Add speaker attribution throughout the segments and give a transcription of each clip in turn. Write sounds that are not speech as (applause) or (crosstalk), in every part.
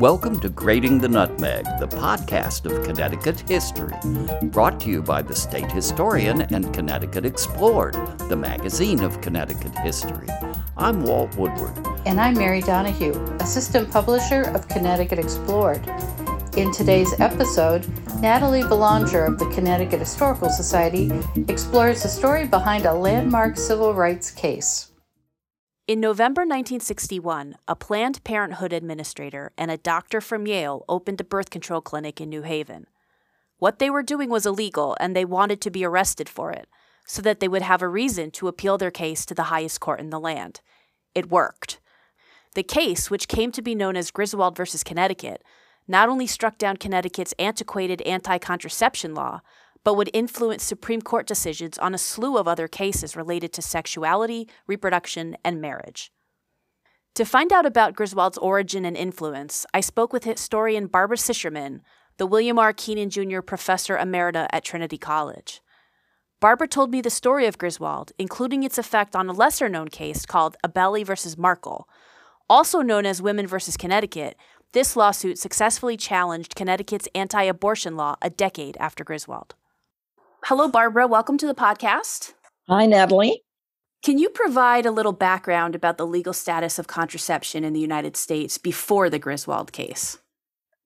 Speaker 1: Welcome to Grading the Nutmeg, the podcast of Connecticut history, brought to you by the State Historian and Connecticut Explored, the magazine of Connecticut history. I'm Walt Woodward.
Speaker 2: And I'm Mary Donahue, assistant publisher of Connecticut Explored. In today's episode, Natalie Belanger of the Connecticut Historical Society explores the story behind a landmark civil rights case.
Speaker 3: In November 1961, a Planned Parenthood administrator and a doctor from Yale opened a birth control clinic in New Haven. What they were doing was illegal, and they wanted to be arrested for it, so that they would have a reason to appeal their case to the highest court in the land. It worked. The case, which came to be known as Griswold versus Connecticut, not only struck down Connecticut's antiquated anti contraception law, but would influence Supreme Court decisions on a slew of other cases related to sexuality, reproduction, and marriage. To find out about Griswold's origin and influence, I spoke with historian Barbara Sicherman, the William R. Kenan Jr. Professor Emerita at Trinity College. Barbara told me the story of Griswold, including its effect on a lesser known case called Abele versus Markle. Also known as Women versus Connecticut, this lawsuit successfully challenged Connecticut's anti abortion law a decade after Griswold. Hello, Barbara. Welcome to the podcast.
Speaker 4: Hi, Natalie.
Speaker 3: Can you provide a little background about the legal status of contraception in the United States before the Griswold case?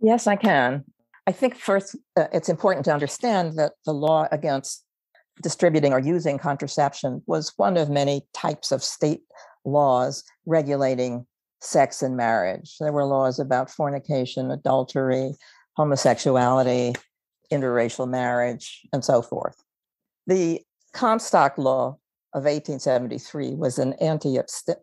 Speaker 4: Yes, I can. I think first uh, it's important to understand that the law against distributing or using contraception was one of many types of state laws regulating sex and marriage. There were laws about fornication, adultery, homosexuality, interracial marriage, and so forth. The Comstock Law of 1873 was an anti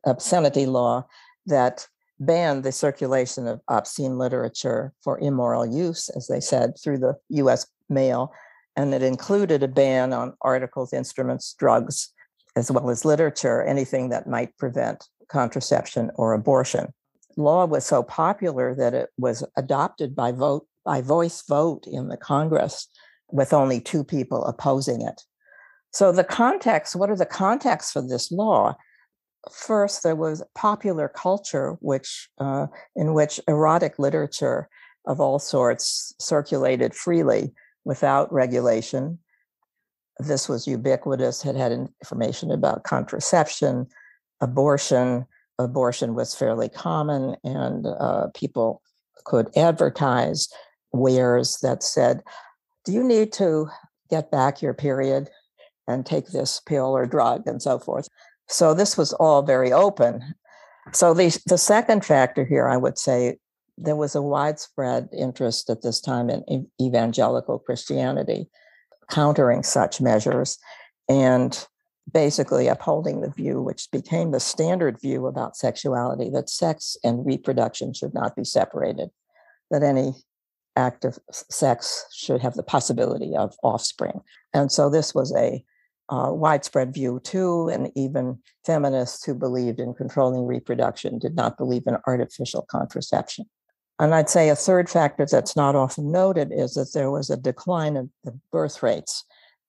Speaker 4: obscenity law that banned the circulation of obscene literature for immoral use, as they said, through the US mail. And it included a ban on articles, instruments, drugs, as well as literature, anything that might prevent contraception or abortion. Law was so popular that it was adopted by vote by voice vote in the Congress with only two people opposing it. So, the context what are the contexts for this law? First, there was popular culture, which uh, in which erotic literature of all sorts circulated freely without regulation. This was ubiquitous, had had information about contraception, abortion. Abortion was fairly common, and uh, people could advertise wares that said, Do you need to get back your period and take this pill or drug and so forth? So this was all very open. So the, the second factor here, I would say, there was a widespread interest at this time in evangelical Christianity, countering such measures and basically upholding the view, which became the standard view about sexuality, that sex and reproduction should not be separated, that any act of sex should have the possibility of offspring. And so this was a uh, widespread view too, and even feminists who believed in controlling reproduction did not believe in artificial contraception. And I'd say a third factor that's not often noted is that there was a decline in the birth rates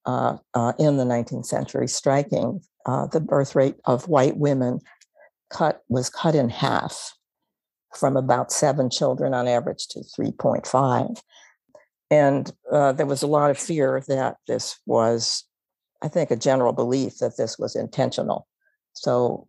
Speaker 4: uh, uh, in the 19th century, striking uh, the birth rate of white women cut was cut in half from about seven children on average to 3.5. And uh, there was a lot of fear that this was, I think, a general belief that this was intentional. So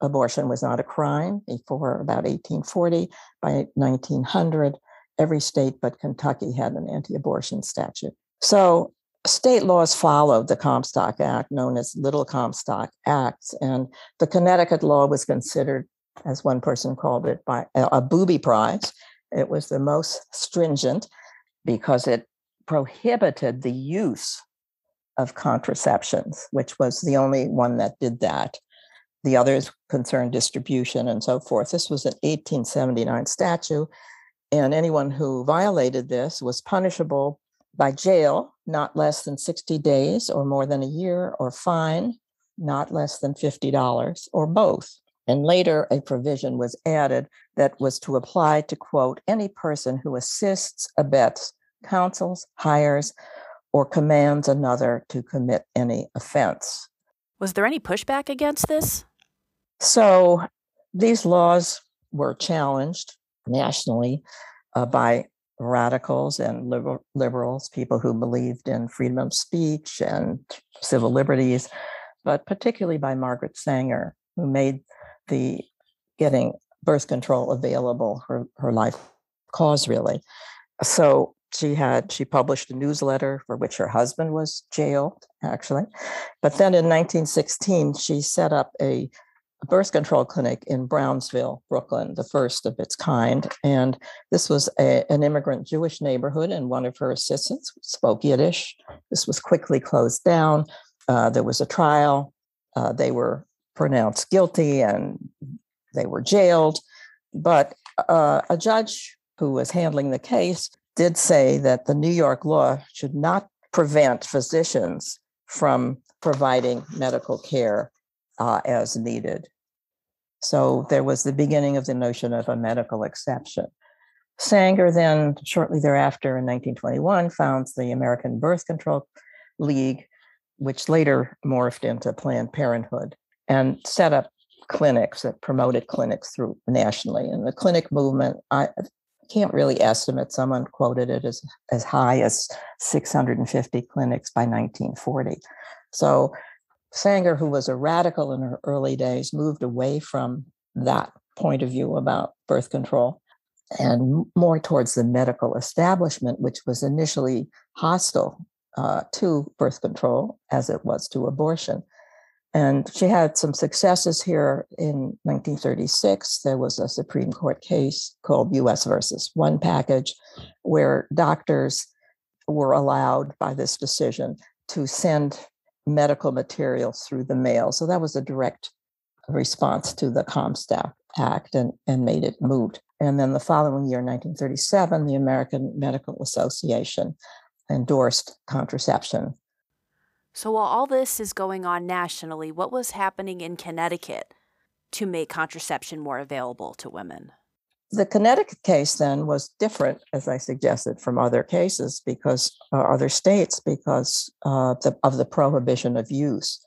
Speaker 4: abortion was not a crime before about 1840. By 1900, every state but Kentucky had an anti abortion statute. So state laws followed the Comstock Act, known as Little Comstock Acts, and the Connecticut law was considered as one person called it, by a booby prize. It was the most stringent because it prohibited the use of contraceptions, which was the only one that did that. The others concerned distribution and so forth. This was an 1879 statute, and anyone who violated this was punishable by jail, not less than 60 days or more than a year, or fine, not less than $50, or both. And later, a provision was added that was to apply to, quote, any person who assists, abets, counsels, hires, or commands another to commit any offense.
Speaker 3: Was there any pushback against this?
Speaker 4: So these laws were challenged nationally uh, by radicals and liber- liberals, people who believed in freedom of speech and civil liberties, but particularly by Margaret Sanger, who made the getting birth control available her, her life cause, really. So she had she published a newsletter for which her husband was jailed actually but then in 1916 she set up a birth control clinic in Brownsville, Brooklyn, the first of its kind. And this was a, an immigrant Jewish neighborhood, and one of her assistants spoke Yiddish. This was quickly closed down. Uh, there was a trial. Uh, they were pronounced guilty and they were jailed. But uh, a judge who was handling the case did say that the New York law should not prevent physicians from providing medical care uh, as needed. So there was the beginning of the notion of a medical exception. Sanger then, shortly thereafter in 1921, founds the American Birth Control League, which later morphed into Planned Parenthood, and set up clinics that promoted clinics through nationally. And the clinic movement, I can't really estimate. Someone quoted it as as high as 650 clinics by 1940. So Sanger, who was a radical in her early days, moved away from that point of view about birth control and more towards the medical establishment, which was initially hostile uh, to birth control as it was to abortion. And she had some successes here in 1936. There was a Supreme Court case called US versus One package, where doctors were allowed by this decision to send medical materials through the mail. So that was a direct response to the Comstock Act and, and made it moot. And then the following year, 1937, the American Medical Association endorsed contraception.
Speaker 3: So while all this is going on nationally, what was happening in Connecticut to make contraception more available to women?
Speaker 4: The Connecticut case then was different, as I suggested, from other cases because uh, other states because uh, the, of the prohibition of use.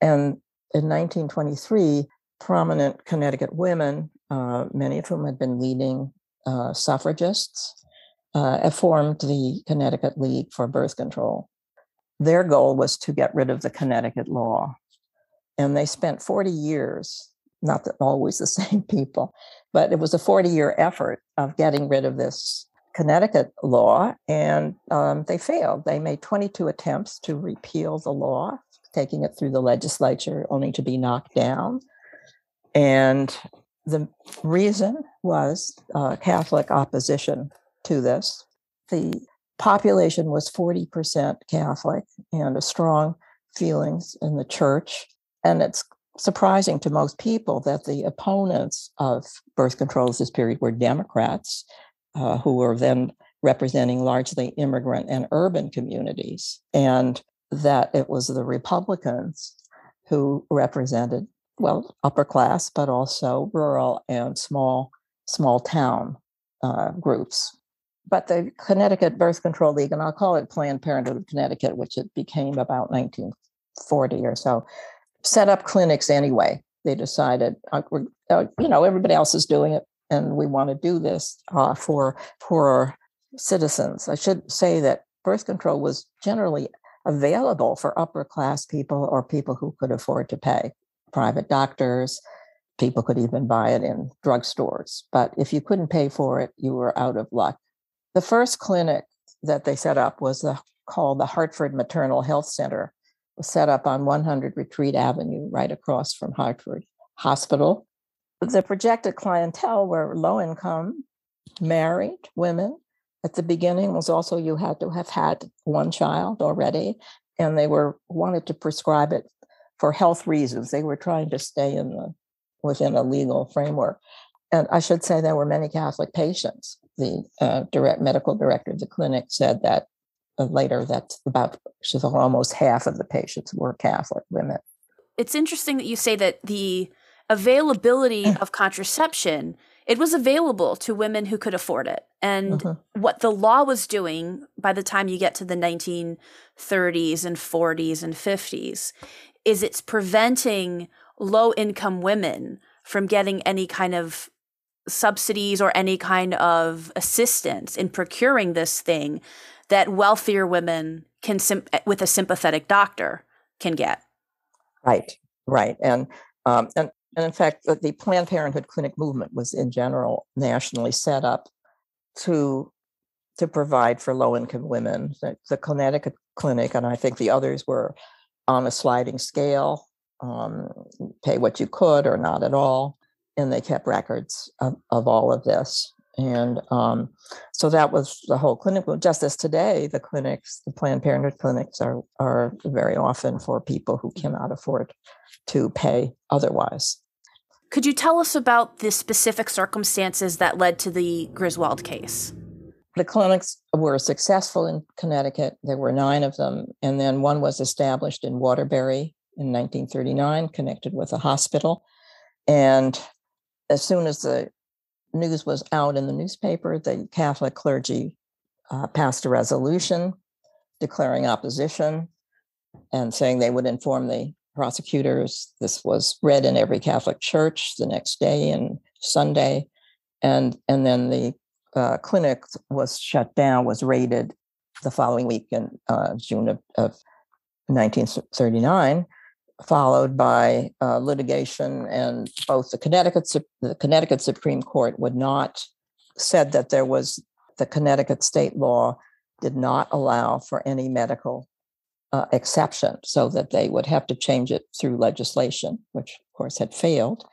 Speaker 4: And in 1923, prominent Connecticut women, uh, many of whom had been leading uh, suffragists, uh, formed the Connecticut League for Birth Control. Their goal was to get rid of the Connecticut law. And they spent 40 years not that always the (laughs) same people, but it was a 40 year effort of getting rid of this Connecticut law, and um, they failed. They made 22 attempts to repeal the law, taking it through the legislature, only to be knocked down. And the reason was uh, Catholic opposition to this. The population was 40% Catholic and a strong feelings in the church. And it's surprising to most people that the opponents of birth control this period were Democrats, uh, who were then representing largely immigrant and urban communities, and that it was the Republicans who represented, well, upper class, but also rural and small, small town uh, groups. But the Connecticut Birth Control League, and I'll call it Planned Parenthood of Connecticut, which it became about 1940 or so, set up clinics anyway. They decided, uh, uh, you know, everybody else is doing it, and we want to do this uh, for poorer citizens. I should say that birth control was generally available for upper class people or people who could afford to pay. Private doctors, people could even buy it in drugstores. But if you couldn't pay for it, you were out of luck. The first clinic that they set up was the, called the Hartford Maternal Health Center was set up on 100 Retreat Avenue, right across from Hartford Hospital. The projected clientele were low income, married women. At the beginning was also you had to have had one child already, and they were wanted to prescribe it for health reasons. They were trying to stay in the within a legal framework. And I should say there were many Catholic patients. The uh, direct medical director of the clinic said that uh, later that about she thought almost half of the patients were Catholic women.
Speaker 3: It's interesting that you say that the availability of contraception it was available to women who could afford it. And mm-hmm. what the law was doing by the time you get to the 1930s and 40s and 50s is it's preventing low income women from getting any kind of subsidies or any kind of assistance in procuring this thing that wealthier women can with a sympathetic doctor can get.
Speaker 4: Right, right, and um, and and in fact, the, the Planned Parenthood clinic movement was in general nationally set up to to provide for low income women. The, the, Connecticut clinic, and I think the others were on a sliding scale, um, pay what you could or not at all, and they kept records of, of all of this. And um, so that was the whole clinic. Just as today, the clinics, the Planned Parenthood clinics, are are very often for people who cannot afford to pay otherwise.
Speaker 3: Could you tell us about the specific circumstances that led to the Griswold case?
Speaker 4: The clinics were successful in Connecticut. There were nine of them. And then one was established in Waterbury in 1939, connected with a hospital. And as soon as the news was out in the newspaper, the Catholic clergy uh, passed a resolution declaring opposition and saying they would inform the prosecutors. This was read in every Catholic church the next day and Sunday, and and then the uh, clinic was shut down, was raided the following week in uh, June of, of 1939, followed by uh, litigation, and both the Connecticut the Connecticut Supreme Court would not said that there was the Connecticut state law did not allow for any medical uh, exception so that they would have to change it through legislation, which of course had failed.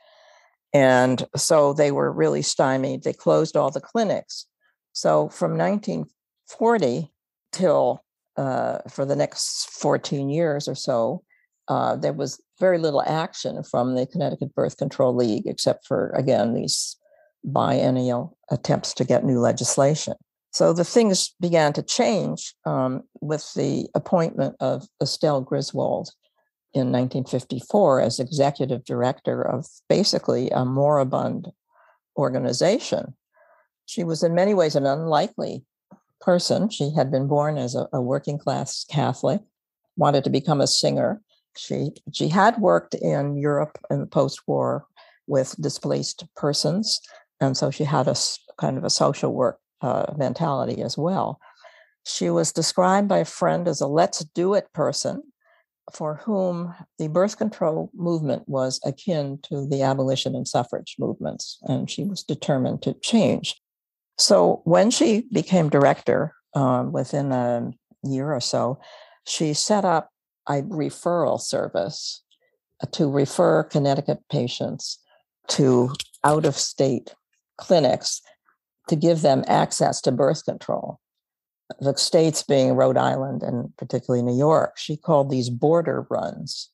Speaker 4: And so they were really stymied. They closed all the clinics. So from 1940 till uh, for the next 14 years or so, uh, there was very little action from the Connecticut Birth Control League, except for, again, these biennial attempts to get new legislation. So the things began to change um, with the appointment of Estelle Griswold in 1954 as executive director of basically a moribund organization. She was in many ways an unlikely person. She had been born as a, a working class Catholic, wanted to become a singer. She she had worked in Europe in the post-war with displaced persons, and so she had a kind of a social work uh, mentality as well. She was described by a friend as a let's do it person for whom the birth control movement was akin to the abolition and suffrage movements, and she was determined to change. So when she became director um, within a year or so, she set up a referral service to refer Connecticut patients to out of state clinics to give them access to birth control. The states being Rhode Island and particularly New York, she called these border runs.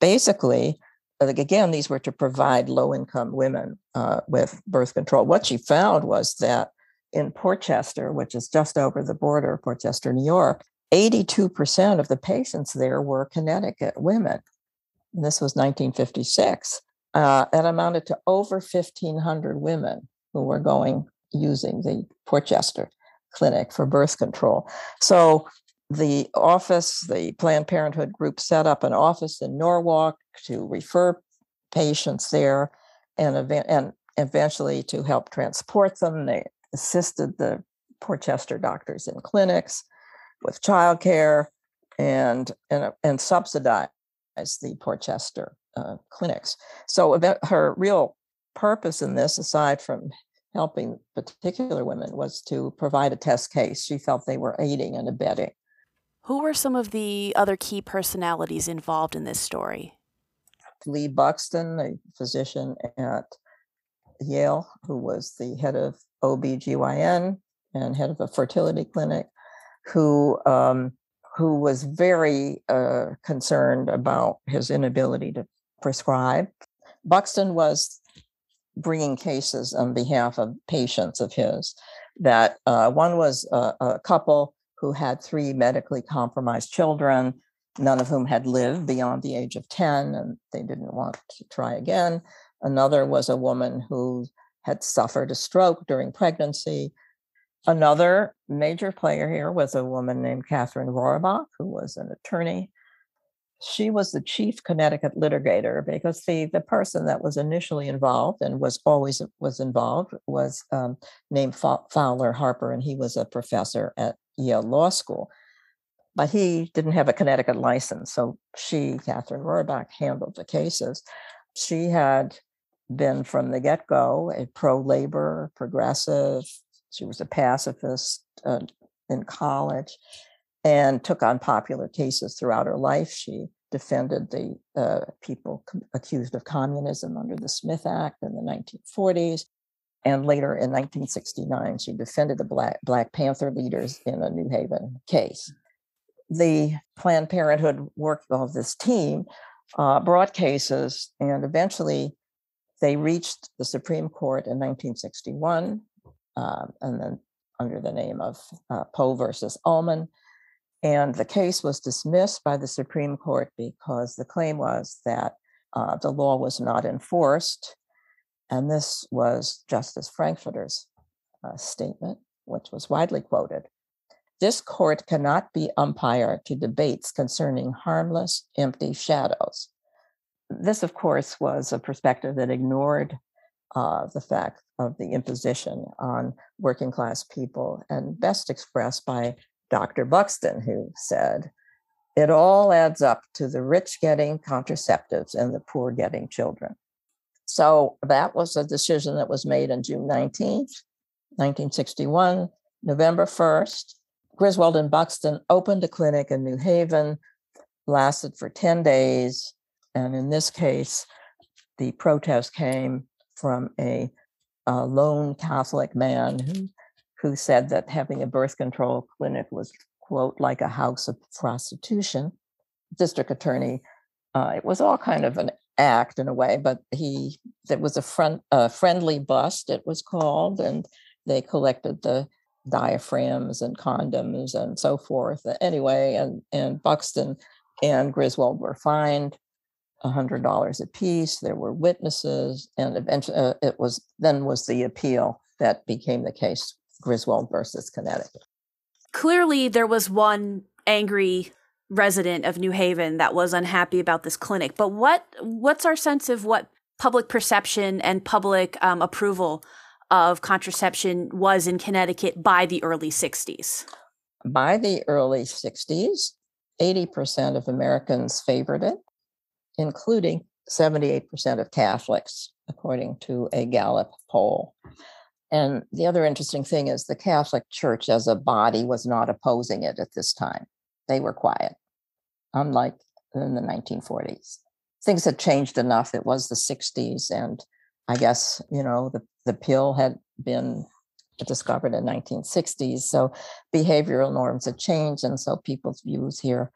Speaker 4: Basically, again, these were to provide low income women uh, with birth control. What she found was that in Port Chester, which is just over the border, Port Chester, New York, 82% of the patients there were Connecticut women. And this was 1956. Uh, that amounted to over 1,500 women who were going using the Port Chester Clinic for birth control. So the office, the Planned Parenthood group set up an office in Norwalk to refer patients there and, ev- and eventually to help transport them. They assisted the Port Chester doctors in clinics with childcare and, and, and subsidized the Port Chester uh, clinics. So her real purpose in this, aside from helping particular women was to provide a test case. She felt they were aiding and abetting.
Speaker 3: Who were some of the other key personalities involved in this story?
Speaker 4: Lee Buxton, a physician at Yale, who was the head of OBGYN and head of a fertility clinic, who um, who was very uh, concerned about his inability to prescribe. Buxton was bringing cases on behalf of patients of his. That uh, one was a, a couple who had three medically compromised children, none of whom had lived beyond the age of 10, and they didn't want to try again. Another was a woman who had suffered a stroke during pregnancy. Another major player here was a woman named Catherine Roraback, who was an attorney she was the chief Connecticut litigator because the the person that was initially involved and was always was involved was um, named Fowler Harper, and he was a professor at Yale Law School. But he didn't have a Connecticut license, so she, Catherine Roraback, handled the cases. She had been from the get go a pro labor, progressive. She was a pacifist uh, in college and took on popular cases throughout her life. She defended the uh, people accused of communism under the Smith Act in the 1940s. And later in 1969, she defended the Black, Black Panther leaders in a New Haven case. The Planned Parenthood work of this team uh, brought cases, and eventually they reached the Supreme Court in 1961, uh, and then under the name of uh, Poe versus Ullman. And the case was dismissed by the Supreme Court because the claim was that uh, the law was not enforced. And this was Justice Frankfurter's uh, statement, which was widely quoted. This court cannot be umpire to debates concerning harmless, empty shadows. This, of course, was a perspective that ignored uh, the fact of the imposition on working class people and best expressed by Dr. Buxton, who said, it all adds up to the rich getting contraceptives and the poor getting children. So that was a decision that was made on June 19th, 1961. November 1st, Griswold and Buxton opened a clinic in New Haven, lasted for 10 days. And in this case, the protest came from a, a lone Catholic man who who said that having a birth control clinic was, quote, like a house of prostitution. District attorney, uh, it was all kind of an act in a way, but he, there was a front, a friendly bust, it was called, and they collected the diaphragms and condoms and so forth. Anyway, and, and Buxton and Griswold were fined $100 a piece. There were witnesses, and eventually uh, it was then was the appeal that became the case Griswold versus Connecticut.
Speaker 3: Clearly, there was one angry resident of New Haven that was unhappy about this clinic. But what what's our sense of what public perception and public um, approval of contraception was in Connecticut by the early 60s?
Speaker 4: By the early 60s, 80% of Americans favored it, including 78% of Catholics, according to a Gallup poll. And the other interesting thing is the Catholic Church as a body was not opposing it at this time. They were quiet, unlike in the 1940s. Things had changed enough. It was the 60s. And I guess, you know, the, the pill had been discovered in 1960s. So behavioral norms had changed. And so people's views here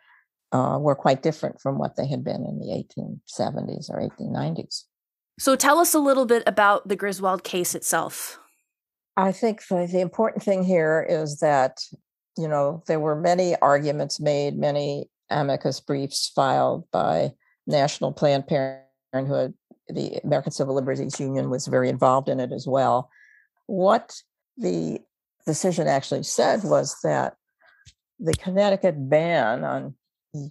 Speaker 4: uh, were quite different from what they had been in the 1870s or 1890s.
Speaker 3: So tell us a little bit about the Griswold case itself.
Speaker 4: I think the, the important thing here is that, you know, there were many arguments made, many amicus briefs filed by National Planned Parenthood. The American Civil Liberties Union was very involved in it as well. What the decision actually said was that the Connecticut ban on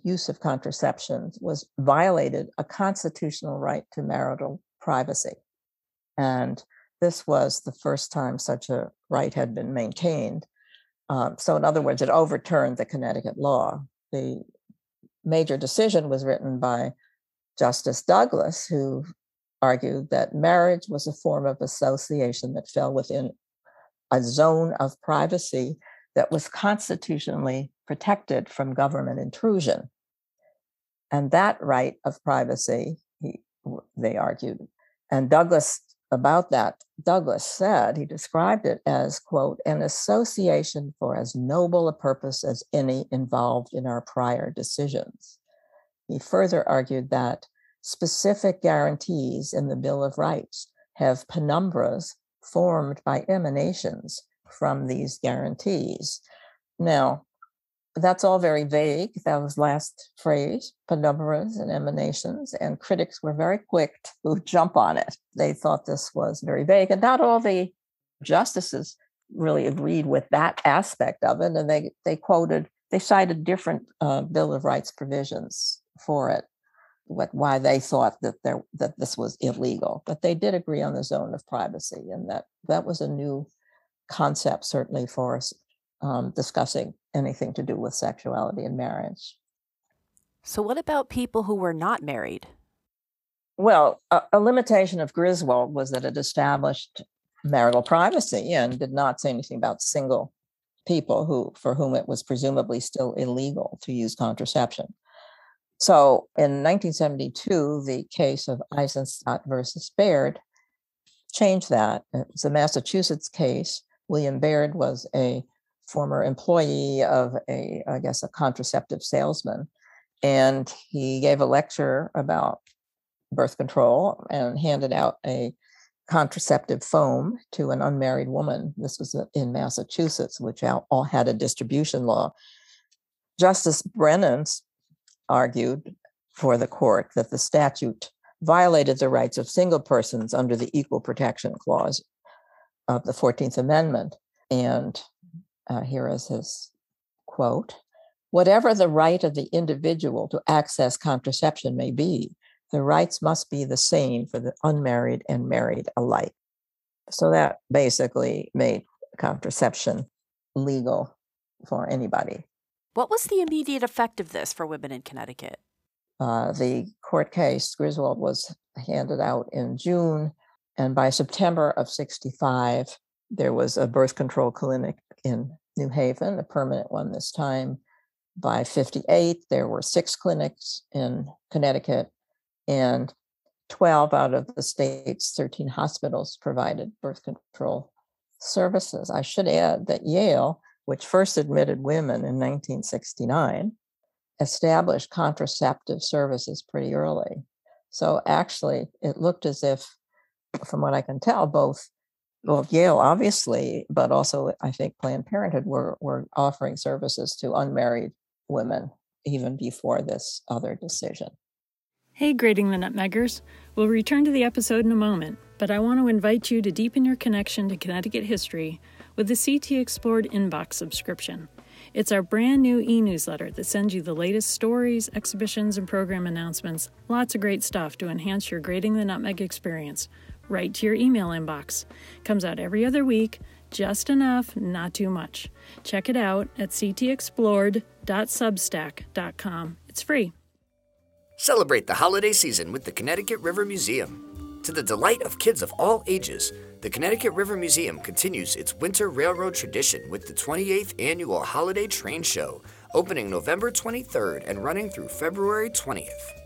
Speaker 4: use of contraception was violated a constitutional right to marital privacy. And this was the first time such a right had been maintained. Um, so, in other words, it overturned the Connecticut law. The major decision was written by Justice Douglas, who argued that marriage was a form of association that fell within a zone of privacy that was constitutionally protected from government intrusion. And that right of privacy, he, they argued, and Douglas about that, Douglas said, he described it as, quote, an association for as noble a purpose as any involved in our prior decisions. He further argued that specific guarantees in the Bill of Rights have penumbras formed by emanations from these guarantees. Now, that's all very vague. That was last phrase, penumbras and emanations, and critics were very quick to jump on it. They thought this was very vague, and not all the justices really agreed with that aspect of it. And they they quoted, they cited different uh, Bill of Rights provisions for it, what why they thought that there that this was illegal. But they did agree on the zone of privacy, and that that was a new concept certainly for us um, discussing anything to do with sexuality and marriage.
Speaker 3: So, what about people who were not married?
Speaker 4: Well, a, a, limitation of Griswold was that it established marital privacy and did not say anything about single people who for whom it was presumably still illegal to use contraception. So in 1972, the case of Eisenstadt versus Baird changed that. It was a Massachusetts case. William Baird was a former employee of a, I guess, a contraceptive salesman. And he gave a lecture about birth control and handed out a contraceptive foam to an unmarried woman. This was in Massachusetts, which all had a distribution law. Justice Brennan argued for the court that the statute violated the rights of single persons under the Equal Protection Clause of the 14th Amendment. And uh, here is his quote Whatever the right of the individual to access contraception may be, the rights must be the same for the unmarried and married alike. So that basically made contraception legal for anybody.
Speaker 3: What was the immediate effect of this for women in Connecticut?
Speaker 4: Uh, the court case, Griswold, was handed out in June. And by September of 65, there was a birth control clinic in New Haven, a permanent one this time. By 58, there were six clinics in Connecticut and 12 out of the state's 13 hospitals provided birth control services. I should add that Yale, which first admitted women in 1969, established contraceptive services pretty early. So actually, it looked as if, from what I can tell, both well, Yale obviously, but also I think Planned Parenthood were were offering services to unmarried women even before this other decision.
Speaker 5: Hey, Grading the Nutmeggers. We'll return to the episode in a moment, but I want to invite you to deepen your connection to Connecticut history with the CT Explored Inbox subscription. It's our brand new e newsletter that sends you the latest stories, exhibitions, and program announcements. Lots of great stuff to enhance your Grading the Nutmeg experience right to your email inbox. Comes out every other week, just enough, not too much. Check it out at ctexplored.substack.com. It's free.
Speaker 6: Celebrate the holiday season with the Connecticut River Museum. To the delight of kids of all ages, the Connecticut River Museum continues its winter railroad tradition with the 28th annual Holiday Train Show, opening November 23rd and running through February 20th.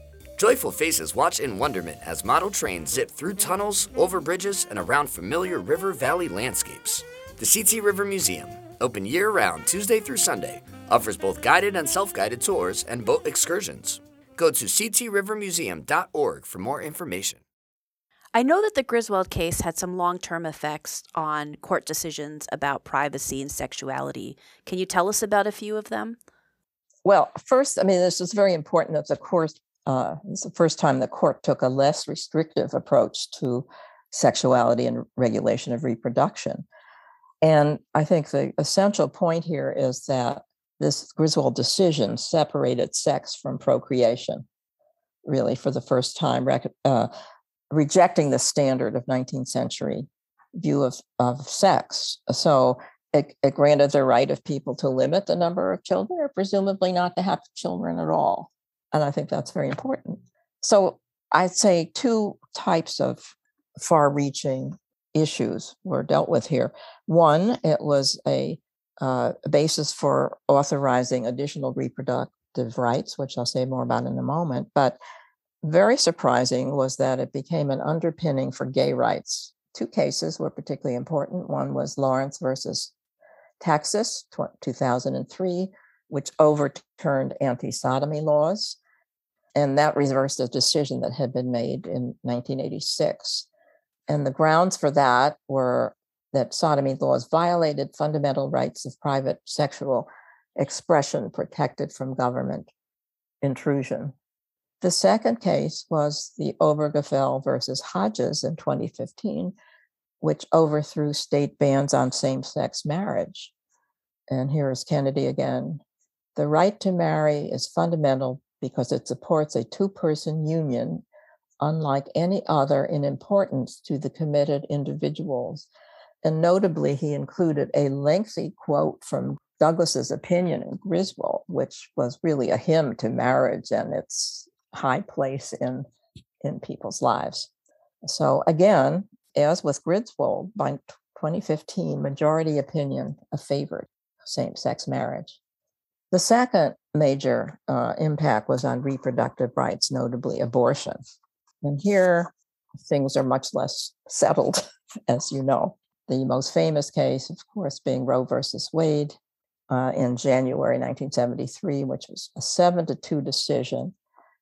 Speaker 6: Joyful faces watch in wonderment as model trains zip through tunnels, over bridges, and around familiar river valley landscapes. The CT River Museum, open year round Tuesday through Sunday, offers both guided and self guided tours and boat excursions. Go to ctrivermuseum.org for more information.
Speaker 3: I know that the Griswold case had some long term effects on court decisions about privacy and sexuality. Can you tell us about a few of them?
Speaker 4: Well, first, I mean, this is very important that the court, uh, it's the first time the court took a less restrictive approach to sexuality and regulation of reproduction. And I think the essential point here is that this Griswold decision separated sex from procreation, really, for the first time, uh, rejecting the standard of 19th century view of, of sex. So it, it granted the right of people to limit the number of children or presumably not to have children at all. And I think that's very important. So I'd say two types of far reaching issues were dealt with here. One, it was a uh, basis for authorizing additional reproductive rights, which I'll say more about in a moment. But very surprising was that it became an underpinning for gay rights. Two cases were particularly important. One was Lawrence versus Texas, 2003, which overturned anti sodomy laws. And that reversed a decision that had been made in 1986. And the grounds for that were that sodomy laws violated fundamental rights of private sexual expression protected from government intrusion. The second case was the Obergefell versus Hodges in 2015, which overthrew state bans on same sex marriage. And here is Kennedy again. The right to marry is fundamental because it supports a two person union unlike any other in importance to the committed individuals. And notably, he included a lengthy quote from Douglas's opinion in Griswold, which was really a hymn to marriage and its high place in, in people's lives. So again, as with Griswold, by 2015, majority opinion favored same-sex marriage. The second major uh, impact was on reproductive rights, notably abortion. And here, things are much less (laughs) settled, as you know. The most famous case, of course, being Roe versus Wade uh, in January 1973, which was a seven to two decision,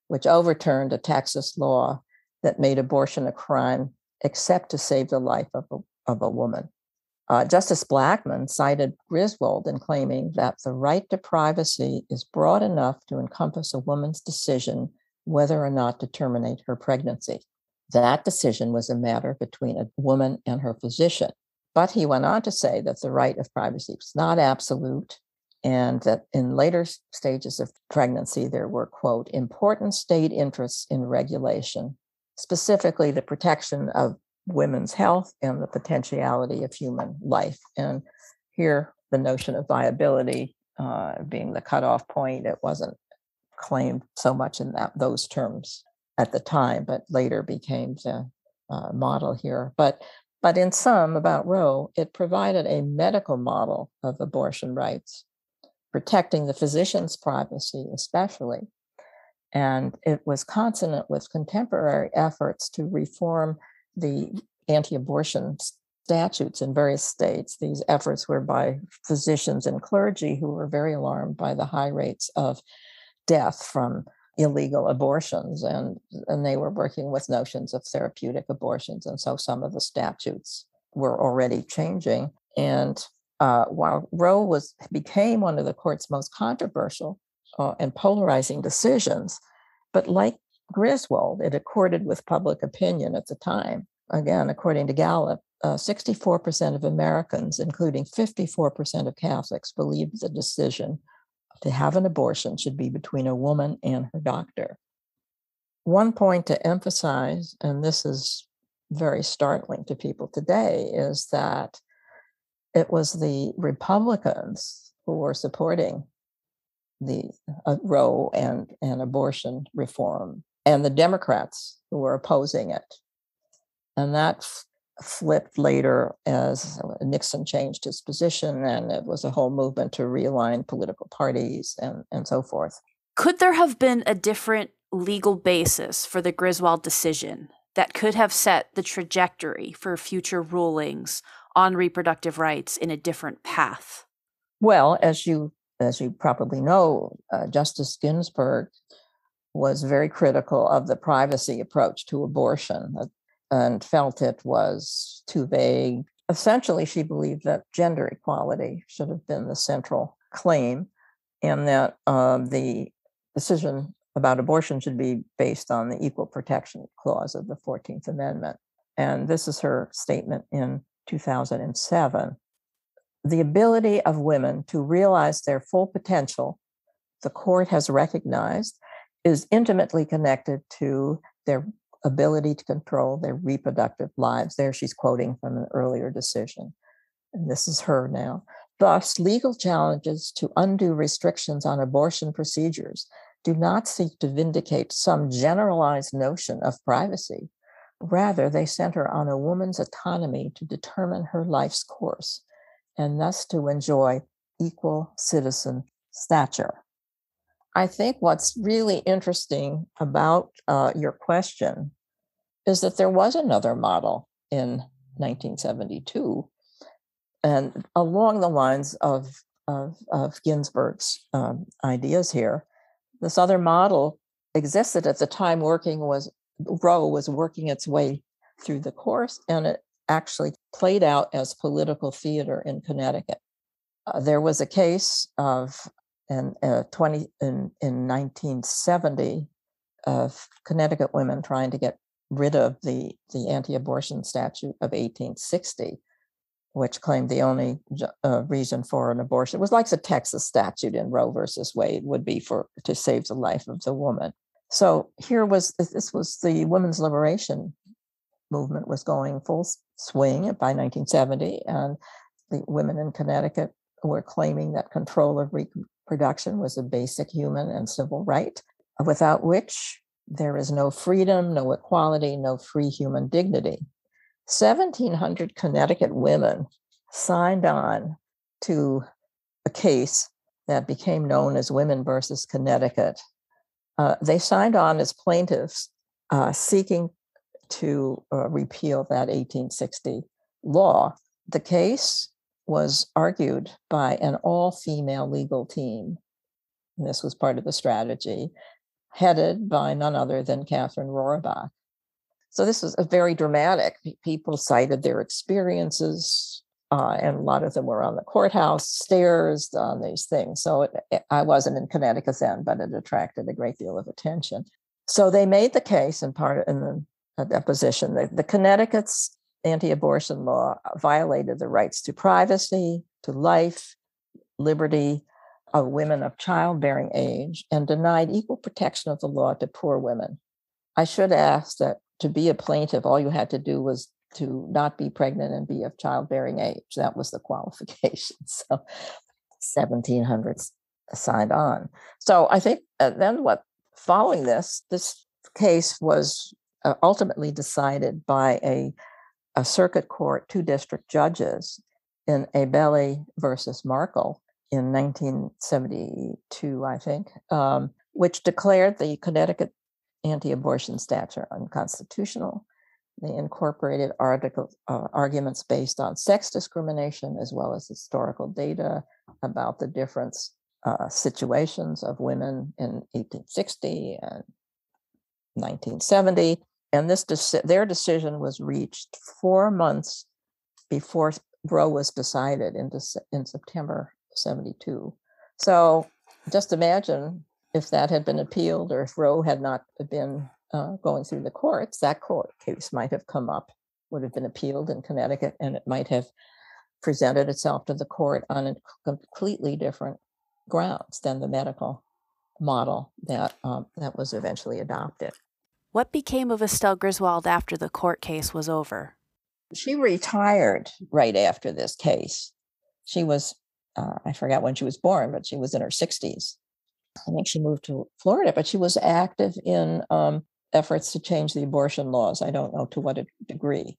Speaker 4: which overturned a Texas law that made abortion a crime except to save the life of a, of a woman. Uh, Justice Blackmun cited Griswold in claiming that the right to privacy is broad enough to encompass a woman's decision whether or not to terminate her pregnancy. That decision was a matter between a woman and her physician. But he went on to say that the right of privacy was not absolute and that in later stages of pregnancy, there were, quote, important state interests in regulation, specifically the protection of women's health and the potentiality of human life. And here, the notion of viability uh, being the cutoff point, it wasn't claimed so much in that those terms at the time, but later became the uh, model here. But but in some about Roe, it provided a medical model of abortion rights, protecting the physician's privacy, especially. And it was consonant with contemporary efforts to reform the anti abortion statutes in various states. These efforts were by physicians and clergy who were very alarmed by the high rates of death from illegal abortions and and they were working with notions of therapeutic abortions and so some of the statutes were already changing and uh, while Roe was became one of the court's most controversial uh, and polarizing decisions, but like Griswold, it accorded with public opinion at the time. Again, according to Gallup, uh, 64% of Americans, including 54% of Catholics, believed the decision to have an abortion should be between a woman and her doctor. One point to emphasize, and this is very startling to people today, is that it was the Republicans who were supporting the uh, Roe and, and abortion reform, and the Democrats who were opposing it. And that flipped later as Nixon changed his position, and it was a whole movement to realign political parties and, and so forth.
Speaker 3: Could there have been a different legal basis for the Griswold decision that could have set the trajectory for future rulings on reproductive rights in a different path?
Speaker 4: Well, as you as you probably know, uh, Justice Ginsburg was very critical of the privacy approach to abortion and felt it was too vague. Essentially, she believed that gender equality should have been the central claim and that uh, the decision about abortion should be based on the Equal Protection Clause of the 14th Amendment. And this is her statement in 2007. The ability of women to realize their full potential, the court has recognized, is intimately connected to their ability to control their reproductive lives. There she's quoting from an earlier decision. And this is her now. Thus, legal challenges to undue restrictions on abortion procedures do not seek to vindicate some generalized notion of privacy. Rather, they center on a woman's autonomy to determine her life's course and thus to enjoy equal citizen stature. I think what's really interesting about uh, your question is that there was another model in 1972, and along the lines of of, of Ginsburg's um, ideas here, this other model existed at the time. Working was Roe was working its way through the course, and it actually played out as political theater in Connecticut. Uh, there was a case of in uh, 20 in, in 1970 of Connecticut women trying to get rid of the the anti-abortion statute of 1860 which claimed the only uh, reason for an abortion was like the Texas statute in Roe versus Wade would be for to save the life of the woman. So here was this was the women's liberation movement was going full swing by 1970, and the women in Connecticut were claiming that control of reproduction was a basic human and civil right, without which there is no freedom, no equality, no free human dignity. 1,700 Connecticut women signed on to a case that became known as Women versus Connecticut. Uh, they signed on as plaintiffs uh, seeking to uh, repeal that 1860 law. The case was argued by an all female legal team. And this was part of the strategy, headed by none other than Catherine Roraback. So this was a very dramatic. People cited their experiences, uh, and a lot of them were on the courthouse stairs on these things. So it, it, I wasn't in Connecticut then, but it attracted a great deal of attention. So they made the case in part in the deposition. The, the Connecticut's anti-abortion law violated the rights to privacy, to life, liberty of women of childbearing age, and denied equal protection of the law to poor women. I should ask that to be a plaintiff, all you had to do was to not be pregnant and be of childbearing age. That was the (laughs) qualification. So 1700s signed on. So I think uh, then what following this, this case was uh, ultimately decided by a, a circuit court, two district judges in Abele versus Markle in 1972, I think, um, which declared the Connecticut anti-abortion statute unconstitutional. They incorporated article, uh, arguments based on sex discrimination as well as historical data about the different uh, situations of women in 1860 and 1970. And this their decision was reached four months before Roe was decided in, in September 72. So just imagine if that had been appealed or if Roe had not been uh, going through the courts, that court case might have come up, would have been appealed in Connecticut, and it might have presented itself to the court on a completely different grounds than the medical model that um, that was eventually adopted.
Speaker 3: What became of Estelle Griswold after the court case was over?
Speaker 4: She retired right after this case. She was, uh, I forgot when she was born, but she was in her 60s. I think she moved to Florida, but she was active in um, efforts to change the abortion laws. I don't know to what degree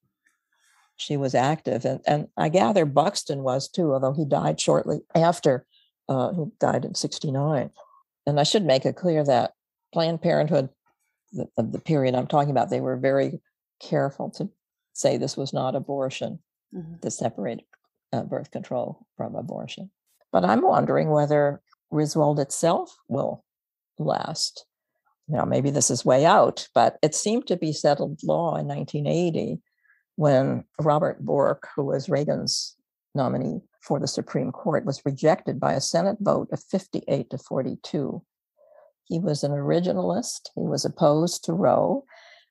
Speaker 4: she was active. And, and I gather Buxton was too, although he died shortly after. Uh, he died in 69. And I should make it clear that Planned Parenthood the, of the period I'm talking about, they were very careful to say this was not abortion, mm-hmm. to separate uh, birth control from abortion. But I'm wondering whether Griswold itself will last. You know, maybe this is way out, but it seemed to be settled law in 1980 when Robert Bork, who was Reagan's nominee for the Supreme Court, was rejected by a Senate vote of 58 to 42. He was an originalist. He was opposed to Roe,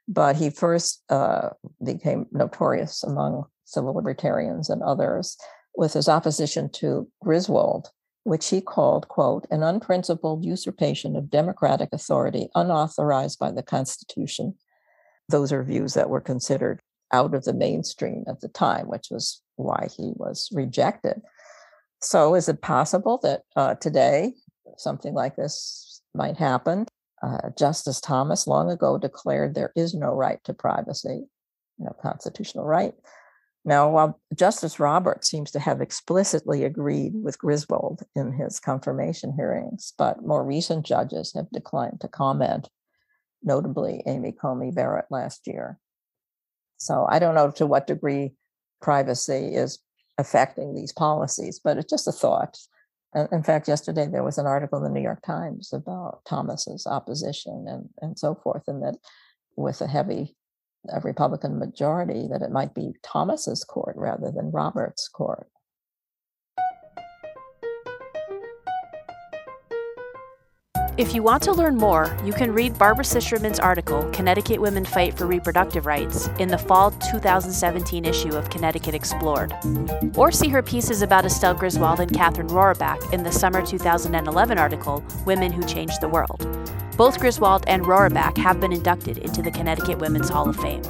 Speaker 4: but he first uh, became notorious among civil libertarians and others with his opposition to Griswold, which he called, quote, an unprincipled usurpation of democratic authority unauthorized by the Constitution. Those are views that were considered out of the mainstream at the time, which was why he was rejected. So, is it possible that uh, today something like this might happen. Uh, Justice Thomas long ago declared there is no right to privacy, no constitutional right. Now, while Justice Roberts seems to have explicitly agreed with Griswold in his confirmation hearings, but more recent judges have declined to comment, notably Amy Coney Barrett last year. So I don't know to what degree privacy is affecting these policies, but it's just a thought. In fact, yesterday there was an article in the New York Times about Thomas's opposition and, and so forth, and that with a heavy a Republican majority, that it might be Thomas's court rather than Roberts' court.
Speaker 3: If you want to learn more, you can read Barbara Sisterman's article, Connecticut Women Fight for Reproductive Rights, in the fall 2017 issue of Connecticut Explored. Or see her pieces about Estelle Griswold and Catherine Roraback in the summer 2011 article, Women Who Changed the World. Both Griswold and Roraback have been inducted into the Connecticut Women's Hall of Fame.